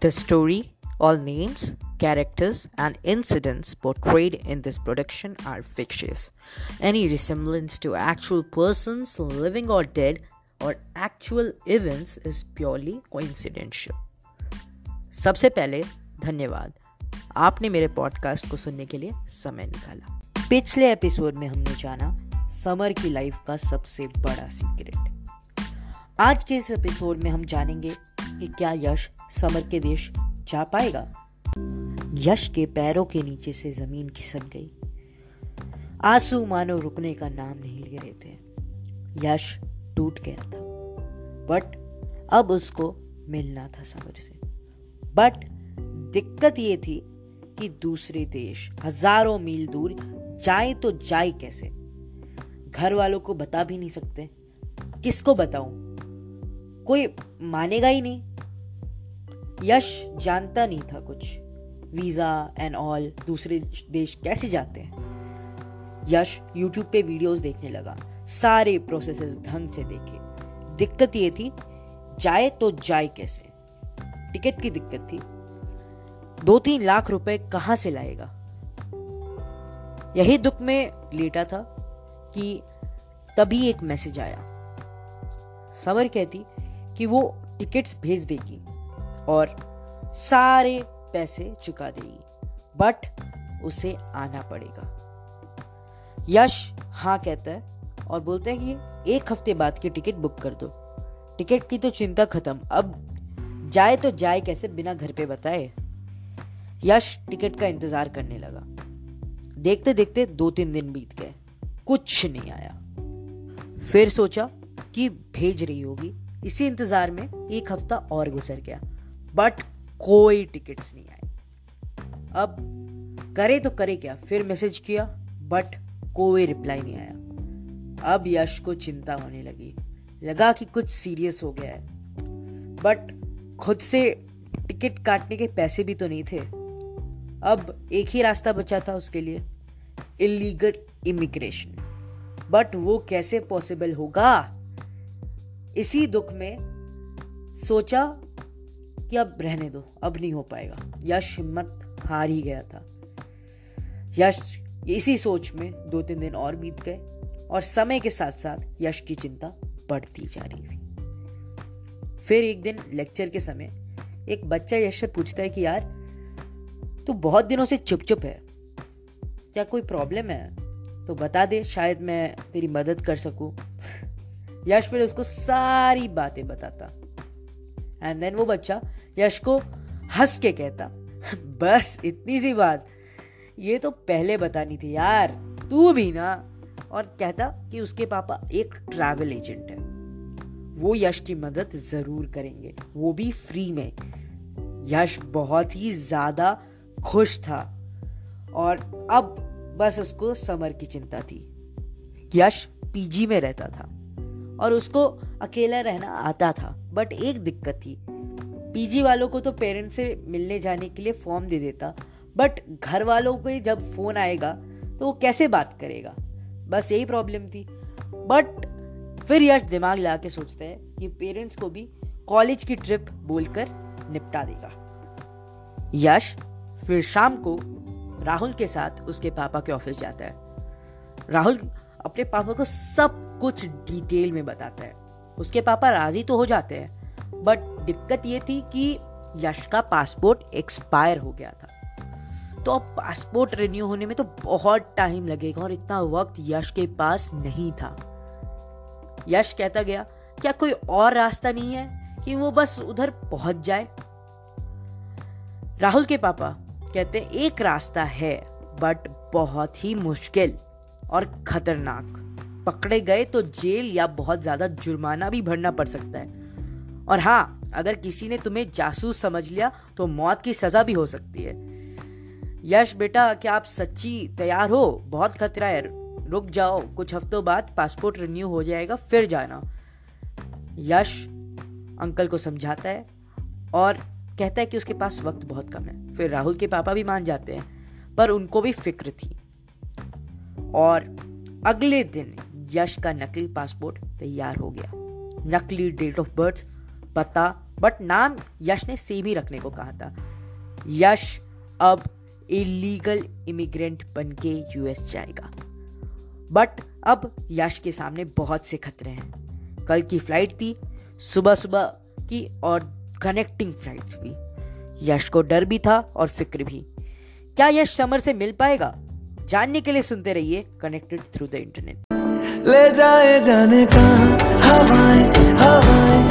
The story, all names, characters, and incidents portrayed in this production are fictitious. Any resemblance to actual persons, living or dead, or actual events is purely coincidental. सबसे पहले धन्यवाद आपने मेरे podcast को सुनने के लिए समय निकाला पिछले एपिसोड में हमने जाना समर की लाइफ का सबसे बड़ा सीक्रेट आज के इस एपिसोड में हम जानेंगे कि क्या यश समर के देश जा पाएगा? यश के पैरों के नीचे से ज़मीन खिसक गई। आँसू मानो रुकने का नाम नहीं ले रहे थे। यश टूट गया था। बट अब उसको मिलना था समर से। बट दिक्कत ये थी कि दूसरे देश हज़ारों मील दूर जाए तो जाए कैसे? घर वालों को बता भी नहीं सकते। किसको बताऊँ? कोई मानेगा ही नहीं। यश जानता नहीं था कुछ। वीज़ा एंड ऑल दूसरे देश कैसे जाते हैं? यश यूट्यूब पे वीडियोस देखने लगा। सारे प्रोसेसेस ढंग से देखे। दिक्कत ये थी, जाए तो जाए कैसे? टिकट की दिक्कत थी। दो तीन लाख रुपए कहाँ से लाएगा? यही दुख में लेटा था कि तभी एक मैसेज आया। समर कहती कि वो टिकट्स भेज देगी। और सारे पैसे चुका देगी बट उसे आना पड़ेगा। यश हाँ कहता है और बोलते हैं कि एक हफ़्ते बाद की टिकट बुक कर दो। टिकट की तो चिंता खत्म। अब जाए तो जाए कैसे बिना घर पे बताए? यश टिकट का इंतज़ार करने लगा। देखते देखते दो तीन दिन बीत गए। कुछ नहीं आया। फिर सोचा कि भेज रही होगी। इसी इंतज़ार में एक हफ़्ता और गुजर गया। बट कोई टिकट्स नहीं आए अब करे तो करे क्या? फिर मैसेज किया बट कोई रिप्लाई नहीं आया। अब यश को चिंता होने लगी। लगा कि कुछ सीरियस हो गया है। बट खुद से टिकट काटने के पैसे भी तो नहीं थे। अब एक ही रास्ता बचा था उसके लिए। इलीगल इमिग्रेशन बट वो कैसे पॉसिबल होगा? इसी दुख में सोचा कि अब रहने दो, अब नहीं हो पाएगा। यश हिम्मत हार ही गया था। यश, इसी सोच में दो तीन दिन और बीत गए और समय के साथ साथ यश की चिंता बढ़ती जा रही थी। फिर एक दिन लेक्चर के समय एक बच्चा यश से पूछता है कि, यार, तू बहुत दिनों से चुप चुप है। क्या कोई प्रॉब्लम है? तो बता दे, शायद मैं तेरी मदद कर सकूँ। यश फिर उसको सारी बातें बताता। एंड देन वो बच्चा यश को हंस के कहता, बस इतनी सी बात। ये तो पहले बतानी थी यार, तू भी ना? और कहता कि उसके पापा एक ट्रैवल एजेंट है। वो यश की मदद ज़रूर करेंगे, वो भी फ्री में। यश बहुत ही ज़्यादा खुश था और अब बस उसको समर की चिंता थी। यश पीजी में रहता था और उसको अकेला रहना आता था बट एक दिक्कत थी। पीजी वालों को तो पेरेंट्स से मिलने जाने के लिए फॉर्म दे देता बट घर वालों को जब फ़ोन आएगा तो वो कैसे बात करेगा? बस यही प्रॉब्लम थी। बट फिर यश दिमाग ला के सोचते हैं कि पेरेंट्स को भी कॉलेज की ट्रिप बोलकर निपटा देगा। यश फिर शाम को राहुल के साथ उसके पापा के ऑफ़िस जाता है। राहुल अपने पापा को सब कुछ डिटेल में बताता है। उसके पापा राज़ी तो हो जाते हैं। बट दिक्कत ये थी कि यश का पासपोर्ट एक्सपायर हो गया था। तो अब पासपोर्ट रिन्यू होने में तो बहुत टाइम लगेगा और इतना वक्त यश के पास नहीं था। यश कहता गया, क्या कोई और रास्ता नहीं है कि वो बस उधर पहुँच जाए? राहुल के पापा कहते, एक रास्ता है बट बहुत ही मुश्किल और खतरनाक। पकड़े गए तो जेल या बहुत ज़्यादा जुर्माना भी भरना पड़ सकता है। और हाँ अगर किसी ने तुम्हें जासूस समझ लिया तो मौत की सजा भी हो सकती है। यश, बेटा, क्या आप सच्ची तैयार हो? बहुत खतरा है। रुक जाओ, कुछ हफ्तों बाद पासपोर्ट रिन्यू हो जाएगा, फिर जाना। यश अंकल को समझाता है और कहता है कि उसके पास वक्त बहुत कम है। फिर राहुल के पापा भी मान जाते हैं, पर उनको भी फ़िक्र थी। और अगले दिन यश का नकली पासपोर्ट तैयार हो गया। नकली डेट ऑफ़ बर्थ पता बट नाम यश ने सेम ही रखने को कहा था। यश अब इलीगल इमिग्रेंट बन के यूएस जाएगा। बट अब यश के सामने बहुत से खतरे हैं। कल की फ़्लाइट थी, सुबह सुबह की और कनेक्टिंग फ्लाइट्स भी। यश को डर भी था और फ़िक्र भी। क्या यश समर से मिल पाएगा? जानने के लिए सुनते रहिए कनेक्टेड थ्रू द इंटरनेट ले जाए जाने का हवाएँ हवाएँ।